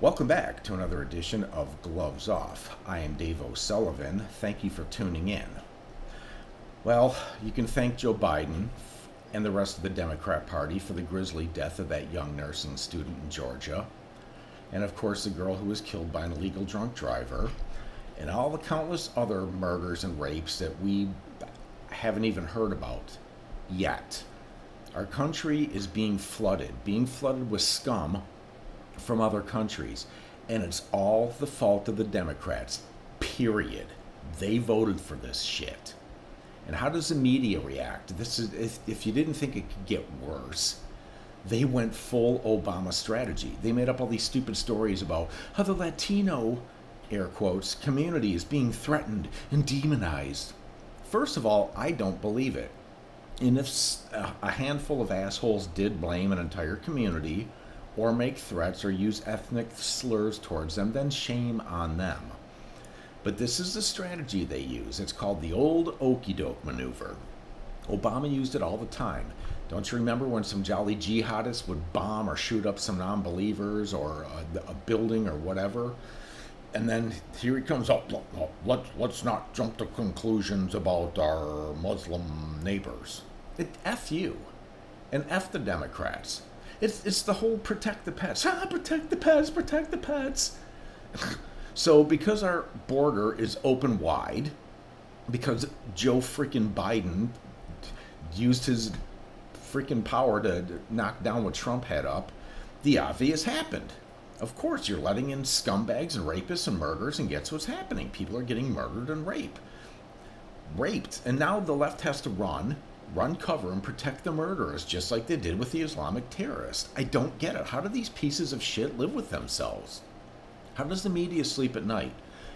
Welcome back to another edition of Gloves Off. I am Dave O'Sullivan. Thank you for tuning in. Well, you can thank Joe Biden and the rest of the Democrat Party for the grisly death of that young nursing student in Georgia, and of course the girl who was killed by an illegal drunk driver, and all the countless other murders and rapes that we haven't even heard about yet. Our country is being flooded, being flooded with scum from other countries. And it's all the fault of the Democrats, period. They voted for this shit. And how does the media react? This is if, if you didn't think it could get worse, they went full Obama strategy. They made up all these stupid stories about how the Latino, air quotes, community is being threatened and demonized. First of all, I don't believe it. And if a handful of assholes did blame an entire community or make threats or use ethnic slurs towards them, then shame on them. But this is the strategy they use. It's called the old okey doke maneuver. Obama used it all the time. Don't you remember when some jolly jihadists would bomb or shoot up some non believers or a, a, building or whatever? And then here he comes up. Oh, let's, let's not jump to conclusions about our Muslim neighbors. It, F you. And F the Democrats. It's it's the whole protect the pets. Ah, protect the pets, protect the pets. so because our border is open wide, because Joe freaking Biden used his freaking power to knock down what Trump had up, the obvious happened. Of course, you're letting in scumbags and rapists and murderers, and guess what's happening? People are getting murdered and raped. Raped. And now the left has to run run cover and protect the murderers, just like they did with the Islamic terrorists. I don't get it. How do these pieces of shit live with themselves? How does the media sleep at night,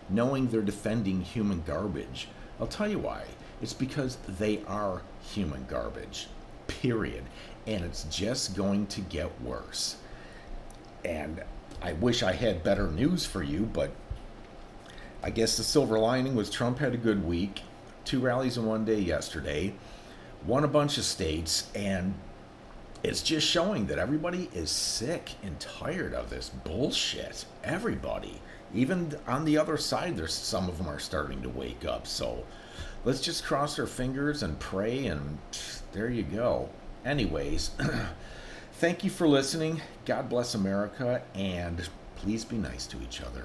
knowing they're defending human garbage? I'll tell you why. It's because they are human garbage, period. And it's just going to get worse. And I wish I had better news for you, but I guess the silver lining was Trump had a good week. Two rallies in one day yesterday won a bunch of states, and it's just showing that everybody is sick and tired of this bullshit. Everybody. Even on the other side, there's some of them are starting to wake up. So let's just cross our fingers and pray, and there you go. Anyways, thank you for listening. God bless America, and please be nice to each other.